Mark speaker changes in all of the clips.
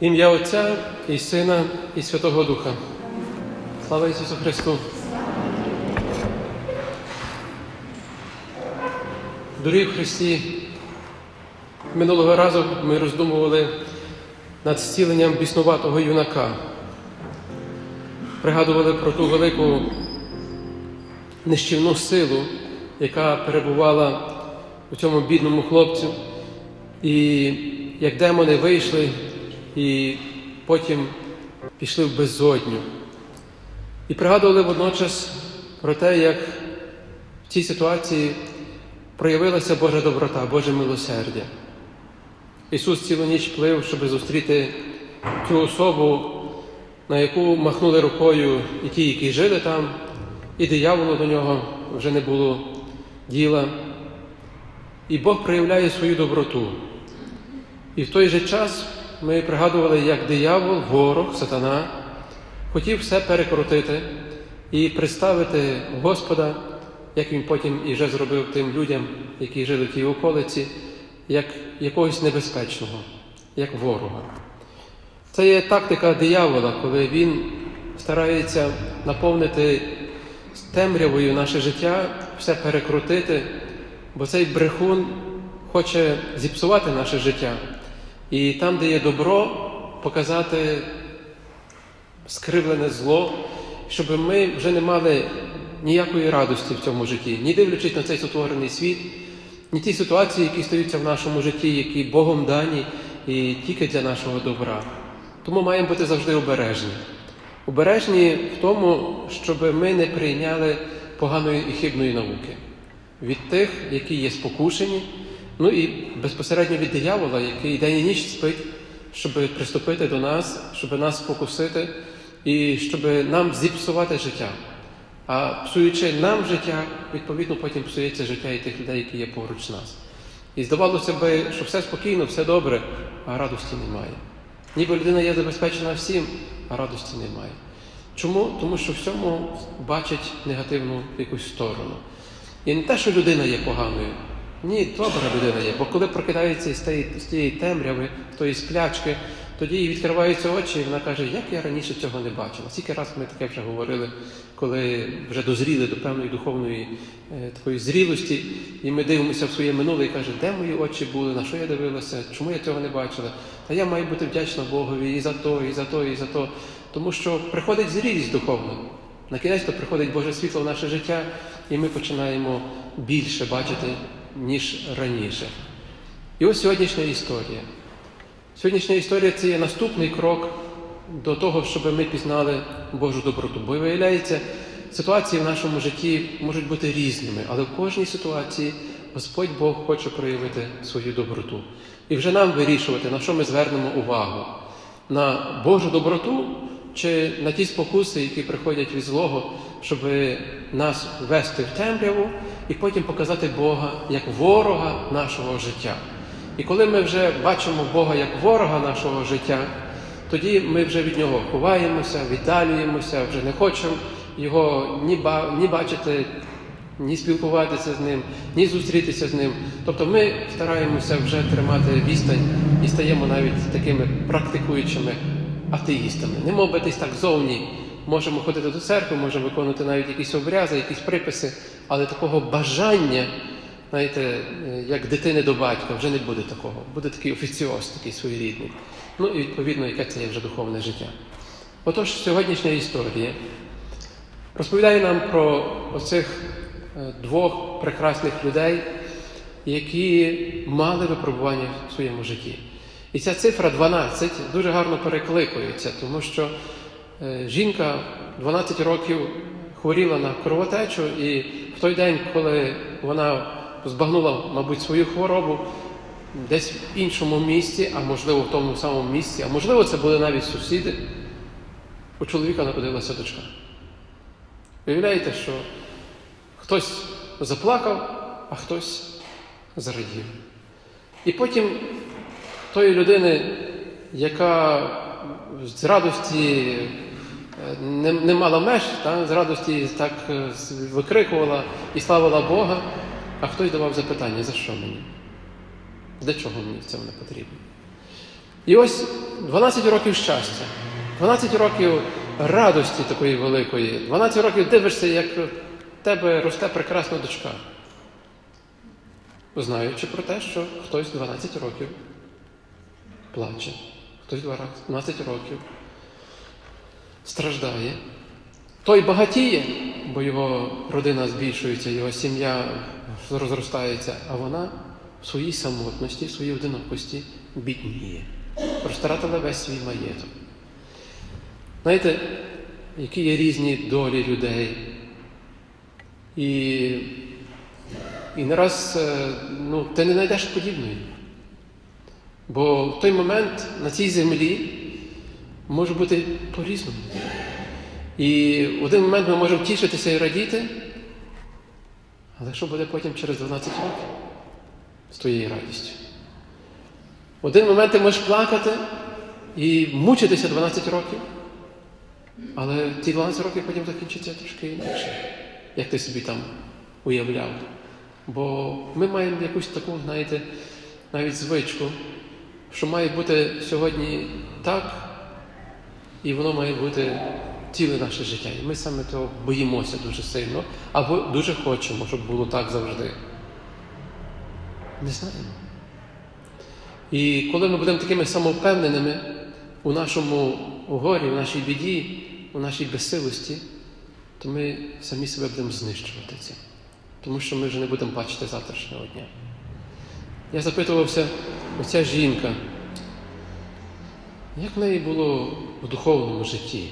Speaker 1: Ім'я Отця і Сина, і Святого Духа. Слава Ісусу Христу! Дорогі в Христі, минулого разу ми роздумували над зціленням біснуватого юнака. Пригадували про ту велику нищівну силу, яка перебувала у цьому бідному хлопцю. І як демони вийшли і потім пішли в безодню. І пригадували водночас про те, як в цій ситуації проявилася Божа доброта, Боже милосердя. Ісус цілу ніч плив, щоб зустріти цю особу, на яку махнули рукою і ті, які жили там, і дияволу до нього вже не було діла. І Бог проявляє свою доброту. І в той же час ми пригадували, як диявол, ворог, сатана, хотів все перекрутити і представити Господа, як він потім і вже зробив тим людям, які жили в тій околиці, як якогось небезпечного, як ворога. Це є тактика диявола, коли він старається наповнити темрявою наше життя, все перекрутити, бо цей брехун хоче зіпсувати наше життя. І там, де є добро, показати скривлене зло, щоб ми вже не мали ніякої радості в цьому житті, ні дивлячись на цей сотворений світ, ні ті ситуації, які стаються в нашому житті, які Богом дані і тільки для нашого добра. Тому маємо бути завжди обережні. Обережні в тому, щоб ми не прийняли поганої і хибної науки від тих, які є спокушені. Ну і безпосередньо від диявола, який день і ніч спить, щоб приступити до нас, щоб нас спокусити і щоб нам зіпсувати життя. А псуючи нам життя, відповідно, потім псується життя і тих людей, які є поруч нас. І здавалося би, що все спокійно, все добре, а радості немає. Ніби людина є забезпечена всім, а радості немає. Чому? Тому що всьому бачить негативну якусь сторону. І не те, що людина є поганою. Ні, добра людина є, бо коли прокидається з тієї, з тієї темряви, з тої сплячки, тоді їй відкриваються очі, і вона каже, як я раніше цього не бачила. Скільки раз ми таке вже говорили, коли вже дозріли до певної духовної е, такої зрілості, і ми дивимося в своє минуле і каже, де мої очі були, на що я дивилася, чому я цього не бачила? Та я маю бути вдячна Богові і за то, і за то, і за то. Тому що приходить зрілість духовна. На кінець то приходить Боже світло в наше життя, і ми починаємо більше бачити ніж раніше. І ось сьогоднішня історія. Сьогоднішня історія це є наступний крок до того, щоб ми пізнали Божу доброту. Бо виявляється, ситуації в нашому житті можуть бути різними, але в кожній ситуації Господь Бог хоче проявити свою доброту. І вже нам вирішувати, на що ми звернемо увагу: на Божу доброту чи на ті спокуси, які приходять від злого, щоб нас ввести в темряву і потім показати Бога як ворога нашого життя. І коли ми вже бачимо Бога як ворога нашого життя, тоді ми вже від нього ховаємося, віддалюємося, вже не хочемо його ні, ба ні бачити, ні спілкуватися з ним, ні зустрітися з ним. Тобто ми стараємося вже тримати відстань і стаємо навіть такими практикуючими атеїстами. Не мов десь так зовні можемо ходити до церкви, можемо виконувати навіть якісь обрязи, якісь приписи, але такого бажання, знаєте, як дитини до батька, вже не буде такого. Буде такий офіціоз, такий своєрідний. Ну і відповідно, яке це є вже духовне життя. Отож, сьогоднішня історія розповідає нам про оцих двох прекрасних людей, які мали випробування в своєму житті. І ця цифра 12 дуже гарно перекликується, тому що жінка 12 років хворіла на кровотечу, і в той день, коли вона збагнула, мабуть, свою хворобу десь в іншому місці, а можливо в тому самому місці, а можливо, це були навіть сусіди, у чоловіка народилася дочка. Уявляєте, що хтось заплакав, а хтось зарадів. І потім тої людини, яка з радості не, не мала меж, та, з радості так викрикувала і славила Бога, а хтось давав запитання, за що мені? Для чого мені це не потрібно? І ось 12 років щастя, 12 років радості такої великої, 12 років дивишся, як в тебе росте прекрасна дочка. Знаючи про те, що хтось 12 років плаче, хтось 12 років страждає. Той багатіє, бо його родина збільшується, його сім'я розростається, а вона в своїй самотності, в своїй одинокості бідніє, розтратила весь свій маєток. Знаєте, які є різні долі людей. І і не раз ну, ти не знайдеш подібної. Бо в той момент на цій землі може бути по-різному. І в один момент ми можемо тішитися і радіти, але що буде потім через 12 років з твоєю радістю? В один момент ти можеш плакати і мучитися 12 років, але ті 12 років потім закінчаться трошки інакше, як ти собі там уявляв. Бо ми маємо якусь таку, знаєте, навіть звичку, що має бути сьогодні так, і воно має бути ціле наше життя. І ми саме того боїмося дуже сильно, або дуже хочемо, щоб було так завжди. Не знаємо. І коли ми будемо такими самовпевненими у нашому горі, у нашій біді, у нашій безсилості, то ми самі себе будемо знищувати цим. Тому що ми вже не будемо бачити завтрашнього дня. Я запитувався, оця жінка, як в неї було в духовному житті?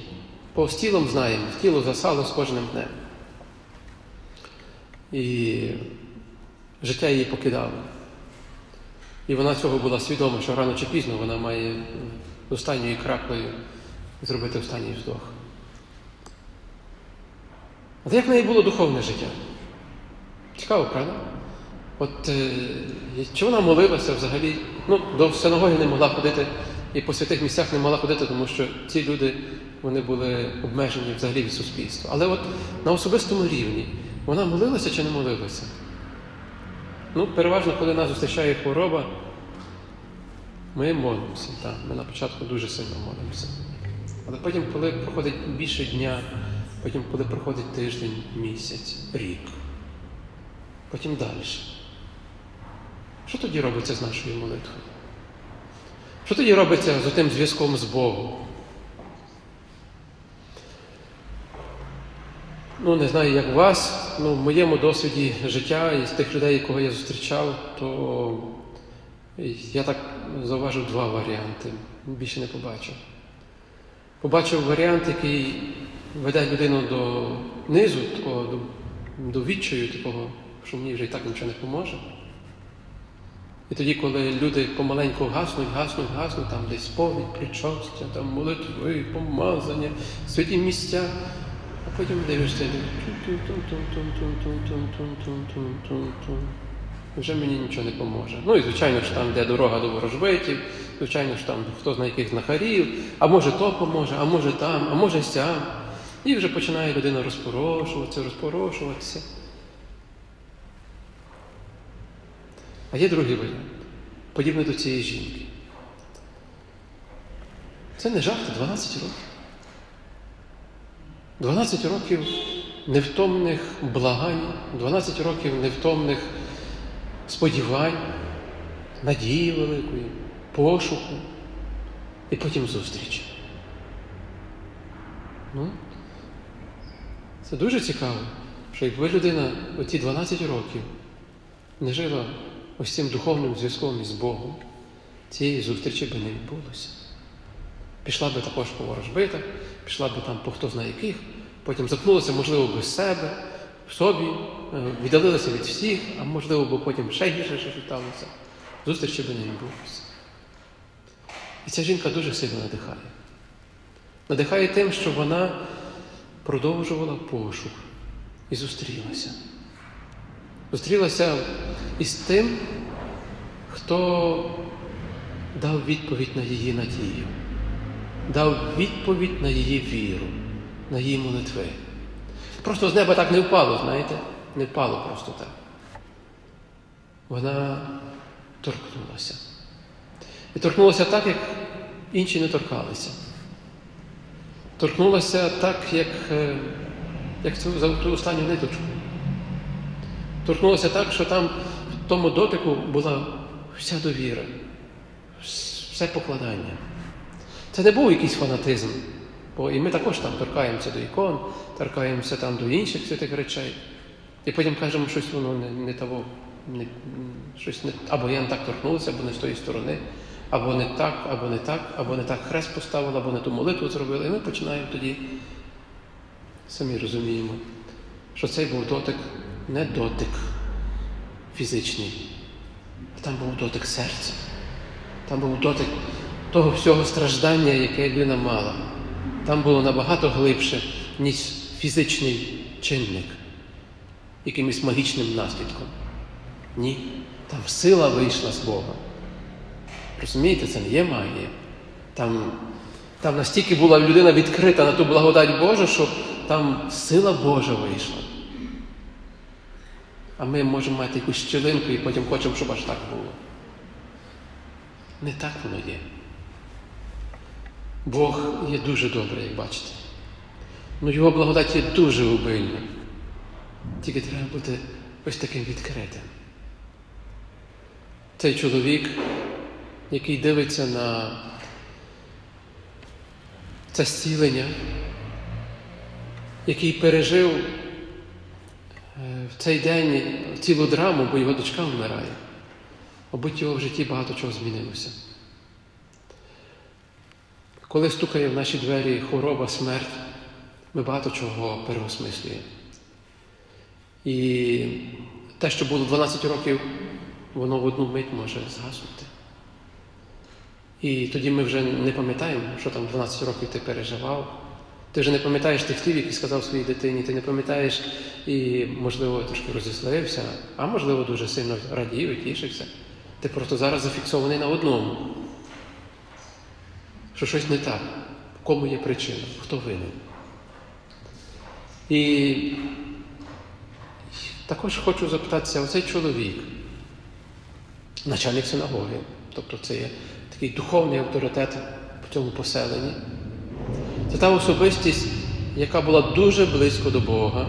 Speaker 1: Бо з тілом знаємо, тіло засало з кожним днем. І життя її покидало. І вона цього була свідома, що рано чи пізно вона має останньою краплею зробити останній вздох. А як в неї було духовне життя? Цікаво, правда? От е, чи вона молилася взагалі? Ну, до синагоги не могла ходити і по святих місцях не могла ходити, тому що ці люди вони були обмежені взагалі від суспільства. Але от на особистому рівні вона молилася чи не молилася? Ну, переважно, коли нас зустрічає хвороба, ми молимося. Так, Ми на початку дуже сильно молимося. Але потім, коли проходить більше дня, потім, коли проходить тиждень, місяць, рік, потім далі. Що тоді робиться з нашою молитвою? Що тоді робиться з тим зв'язком з Богом? Ну, не знаю, як вас, ну, в моєму досвіді життя і з тих людей, кого я зустрічав, то я так зауважив два варіанти. Більше не побачив. Побачив варіант, який веде людину до низу, такого, до, до відчаю, такого, що мені вже і так нічого не поможе. І тоді, коли люди помаленьку гаснуть, гаснуть, гаснуть, там десь сповідь, причастя, там молитви, помазання, святі місця, а потім дивишся, вже мені нічого не поможе. Ну і звичайно ж там, де дорога до ворожбитів, звичайно ж там хто знає яких знахарів, а може то поможе, а може там, а може сям. І вже починає людина розпорошуватися, розпорошуватися. А є другий варіант, подібний до цієї жінки. Це не жарти 12 років. 12 років невтомних благань, 12 років невтомних сподівань, надії великої, пошуку і потім зустріч. Ну, Це дуже цікаво, що якби людина оці 12 років не жила ось цим духовним зв'язком із Богом, цієї зустрічі би не відбулося. Пішла би також по ворожбитах, пішла би там по хто знає яких, потім заткнулася, можливо, без себе, в собі, віддалилася від всіх, а можливо, бо потім ще гірше що читалося. Зустрічі би не відбулося. І ця жінка дуже сильно надихає. Надихає тим, що вона продовжувала пошук і зустрілася. Зустрілася із тим, хто дав відповідь на її надію, дав відповідь на її віру, на її молитви. Просто з неба так не впало, знаєте? Не впало просто так. Вона торкнулася. І торкнулася так, як інші не торкалися. Торкнулася так, як, е, як за ту останню ниточку. Торкнулася так, що там в тому дотику була вся довіра, все покладання. Це не був якийсь фанатизм, бо і ми також там торкаємося до ікон, торкаємося там до інших святих речей. І потім кажемо, щось воно не не того, не, щось не, або я не так торкнувся, або не з тої сторони, або не так, або не так, або не так хрест поставили, або не ту молитву зробили. І ми починаємо тоді, самі розуміємо, що цей був дотик не дотик фізичний, а там був дотик серця. Там був дотик того всього страждання, яке людина мала. Там було набагато глибше, ніж фізичний чинник, якимось магічним наслідком. Ні, там сила вийшла з Бога. Розумієте, це не є магія. Там там настільки була людина відкрита на ту благодать Божу, що там сила Божа вийшла. А ми можемо мати якусь щілинку і потім хочемо, щоб аж так було. Не так воно є. Бог є дуже добрий, як бачите. Ну Його благодать є дуже обильна. Тільки треба бути ось таким відкритим. Цей чоловік, який дивиться на це зцілення, який пережив в цей день цілу драму, бо його дочка вмирає. Мабуть, його в житті багато чого змінилося. Коли стукає в наші двері хвороба, смерть, ми багато чого переосмислюємо. І те, що було 12 років, воно в одну мить може згаснути. І тоді ми вже не пам'ятаємо, що там 12 років ти переживав. Ти вже не пам'ятаєш тих слів, які сказав своїй дитині, ти не пам'ятаєш і, можливо, трошки розіслився, а можливо, дуже сильно радів і тішився. Ти просто зараз зафіксований на одному. Що щось не так, кому є причина, хто винен. І також хочу запитатися, оцей чоловік, начальник синагоги, тобто це є такий духовний авторитет в цьому поселенні. Це та особистість, яка була дуже близько до Бога,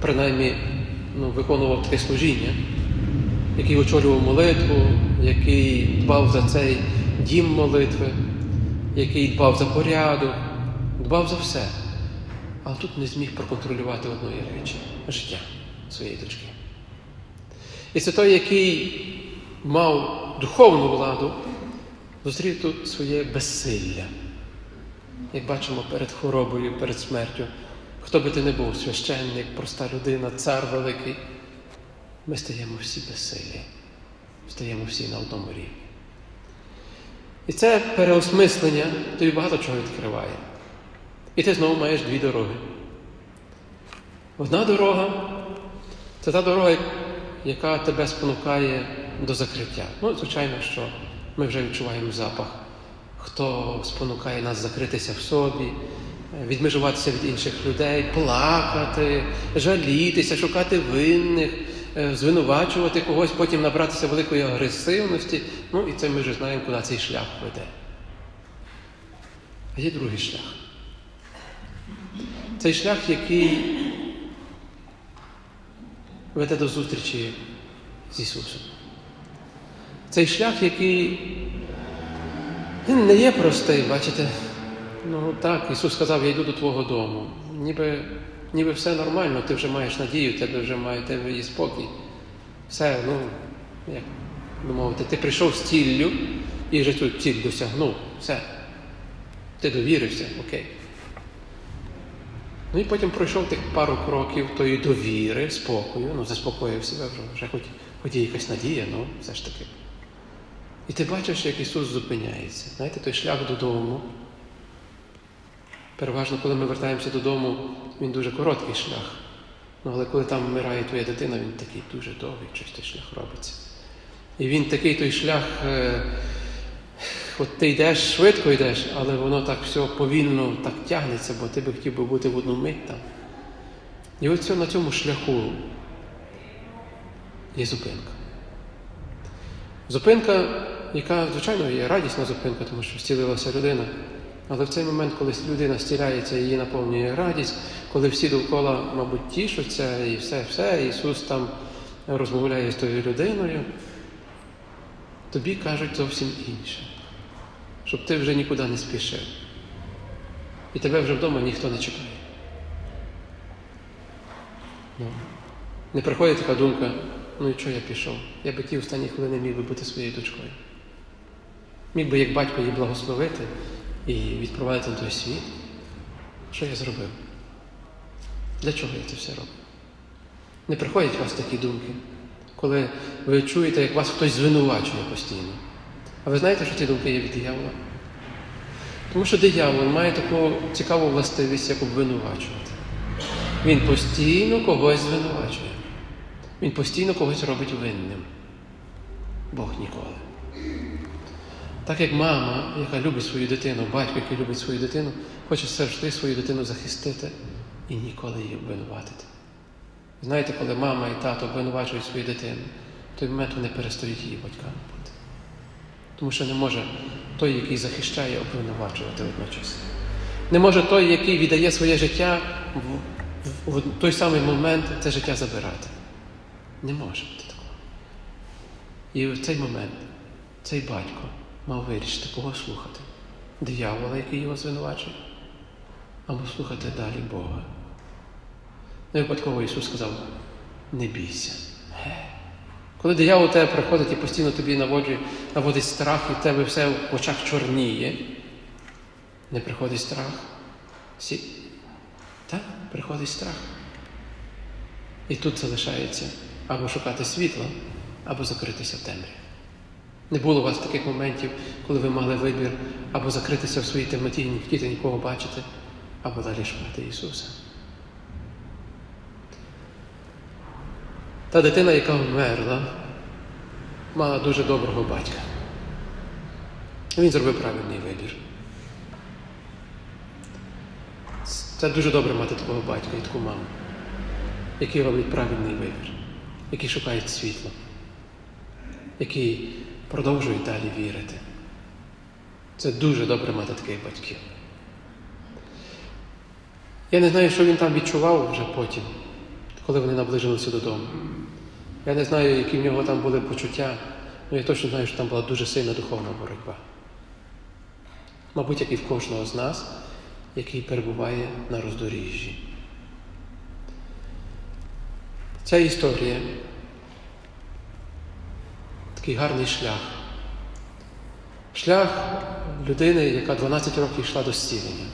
Speaker 1: принаймні ну, виконував таке служіння, який очолював молитву, який дбав за цей дім молитви, який дбав за порядок, дбав за все. Але тут не зміг проконтролювати одної речі життя своєї дочки. І це той, який мав духовну владу, зустрів тут своє безсилля. Як бачимо перед хворобою, перед смертю, хто би ти не був, священник, проста людина, цар великий, ми стаємо всі безсилі, стаємо всі на одному рівні. І це переосмислення тобі багато чого відкриває. І ти знову маєш дві дороги. Одна дорога це та дорога, яка тебе спонукає до закриття. Ну, звичайно, що ми вже відчуваємо запах, хто спонукає нас закритися в собі, відмежуватися від інших людей, плакати, жалітися, шукати винних, звинувачувати когось, потім набратися великої агресивності. Ну і це ми вже знаємо, куди цей шлях веде. А є другий шлях. Цей шлях, який веде до зустрічі з Ісусом. Цей шлях, який він не є простий, бачите. Ну так, Ісус сказав, я йду до Твого дому. Ніби ніби все нормально, ти вже маєш надію, тебе вже має, тебе є спокій. Все, ну, як би мовити, ти прийшов з ціллю і вже цю ціль досягнув. Все. Ти довірився, окей. Ну і потім пройшов тих пару кроків тої довіри, спокою, ну заспокоїв себе вже, вже хоч, хоч є якась надія, ну все ж таки. І ти бачиш, як Ісус зупиняється. Знаєте, той шлях додому. Переважно, коли ми вертаємося додому, він дуже короткий шлях. Ну, Але коли там вмирає твоя дитина, він такий дуже довгий, щось той шлях робиться. І він такий той шлях, е, от ти йдеш, швидко йдеш, але воно так все повільно так тягнеться, бо ти би хотів би бути в одну мить там. І ось на цьому шляху є зупинка. Зупинка, яка, звичайно, є радісна зупинка, тому що зцілилася людина. Але в цей момент, коли людина стіляється, її наповнює радість, коли всі довкола, мабуть, тішуться і все, все, Ісус там розмовляє з тою людиною, тобі кажуть зовсім інше, щоб ти вже нікуди не спішив. І тебе вже вдома ніхто не чекає. Ну, Не приходить така думка, ну і чого я пішов? Я би ті останні хвилини міг би бути своєю дочкою. Міг би як батько її благословити і відпровадити на той світ. Що я зробив? Для чого я це все роблю? Не приходять у вас такі думки, коли ви чуєте, як вас хтось звинувачує постійно. А ви знаєте, що ці думки є від диявола? Тому що диявол має таку цікаву властивість, як обвинувачувати. Він постійно когось звинувачує. Він постійно когось робить винним. Бог ніколи. Так як мама, яка любить свою дитину, батько, який любить свою дитину, хоче завжди свою дитину захистити і ніколи її обвинуватити. Знаєте, коли мама і тато обвинувачують свою дитину, в той момент вони перестають її батьками бути. Тому що не може той, який захищає, обвинувачувати водночас. Не може той, який віддає своє життя, в той самий момент це життя забирати. Не може бути такого. І в цей момент цей батько мав вирішити, кого слухати. Диявола, який його звинувачує, або слухати далі Бога. Не випадково Ісус сказав, не бійся. Коли диявол тебе приходить і постійно тобі наводить, наводить страх, і в тебе все в очах чорніє, не приходить страх. Сі... Так, приходить страх. І тут залишається або шукати світло, або закритися в темряві. Не було у вас таких моментів, коли ви мали вибір або закритися в своїй темноті і не хотіти нікого бачити, або далі шукати Ісуса. Та дитина, яка вмерла, мала дуже доброго батька. Він зробив правильний вибір. Це дуже добре мати такого батька і таку маму, які роблять правильний вибір, які шукають світло, які продовжують далі вірити. Це дуже добре мати таких батьків. Я не знаю, що він там відчував вже потім, коли вони наближилися додому. Я не знаю, які в нього там були почуття, але я точно знаю, що там була дуже сильна духовна боротьба. Мабуть, як і в кожного з нас, який перебуває на роздоріжжі. Ця історія такий гарний шлях. Шлях людини, яка 12 років йшла до зцілення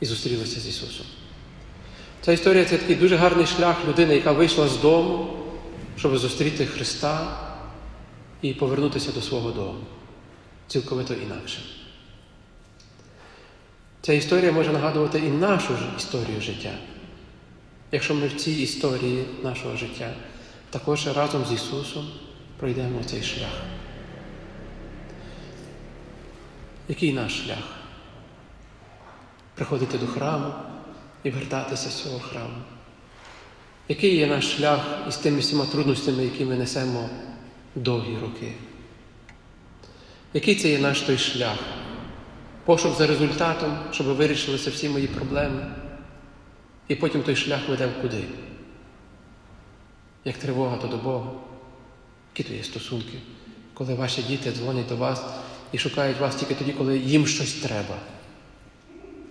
Speaker 1: і зустрілася з Ісусом. Ця історія це такий дуже гарний шлях людини, яка вийшла з дому, щоб зустріти Христа і повернутися до свого дому. Цілковито інакше. Ця історія може нагадувати і нашу історію життя. Якщо ми в цій історії нашого життя також разом з Ісусом пройдемо цей шлях. Який наш шлях? Приходити до храму і вертатися з цього храму. Який є наш шлях із тими всіма трудностями, які ми несемо довгі роки? Який це є наш той шлях? Пошук за результатом, щоб вирішилися всі мої проблеми. І потім той шлях веде куди? Як тривога, то до Бога. Які то є стосунки, коли ваші діти дзвонять до вас і шукають вас тільки тоді, коли їм щось треба.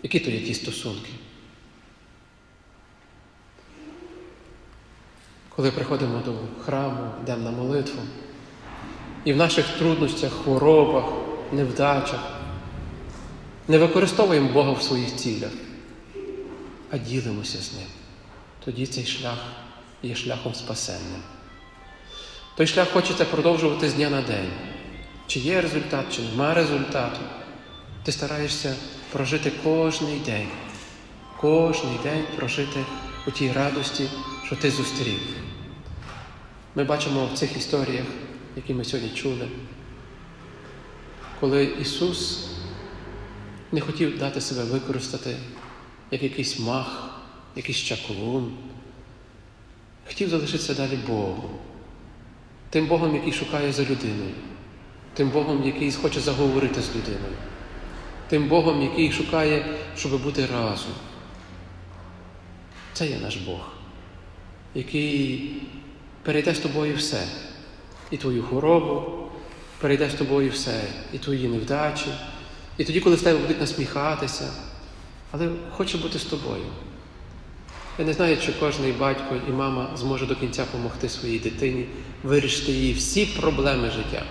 Speaker 1: Які то є ті стосунки? Коли приходимо до храму, йдемо на молитву, і в наших трудностях, хворобах, невдачах не використовуємо Бога в своїх цілях, а ділимося з Ним. Тоді цей шлях є шляхом спасенним. Той шлях хочете продовжувати з дня на день. Чи є результат, чи нема результату. Ти стараєшся прожити кожний день, кожний день прожити у тій радості, що ти зустрів. Ми бачимо в цих історіях, які ми сьогодні чули, коли Ісус не хотів дати себе використати як якийсь мах, якийсь чаклун, хотів залишитися далі Богу. тим Богом, який шукає за людиною, тим Богом, який хоче заговорити з людиною, тим Богом, який шукає, щоб бути разом. Це є наш Бог, який перейде з тобою все, і твою хворобу, перейде з тобою все, і твої невдачі, і тоді, коли з тебе будуть насміхатися, але хоче бути з тобою. Я не знаю, чи кожен батько і мама зможе до кінця допомогти своїй дитині вирішити її всі проблеми життя.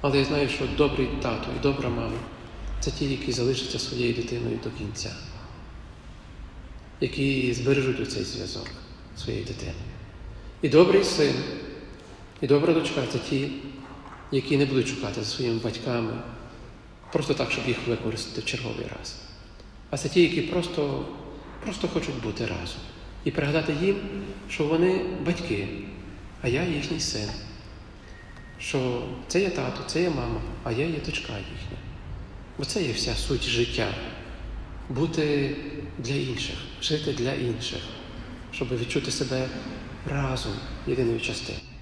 Speaker 1: Але я знаю, що добрий тато і добра мама це ті, які залишаться своєю дитиною до кінця, які збережуть оцей зв'язок своєї дитини. І добрий син, і добра дочка це ті, які не будуть шукати за своїми батьками, просто так, щоб їх використати в черговий раз. А це ті, які просто, просто хочуть бути разом. І пригадати їм, що вони батьки, а я їхній син. Що це є тато, це є мама, а я є дочка їхня. Бо це є вся суть життя. Бути для інших, жити для інших, щоб відчути себе разом єдиною частиною.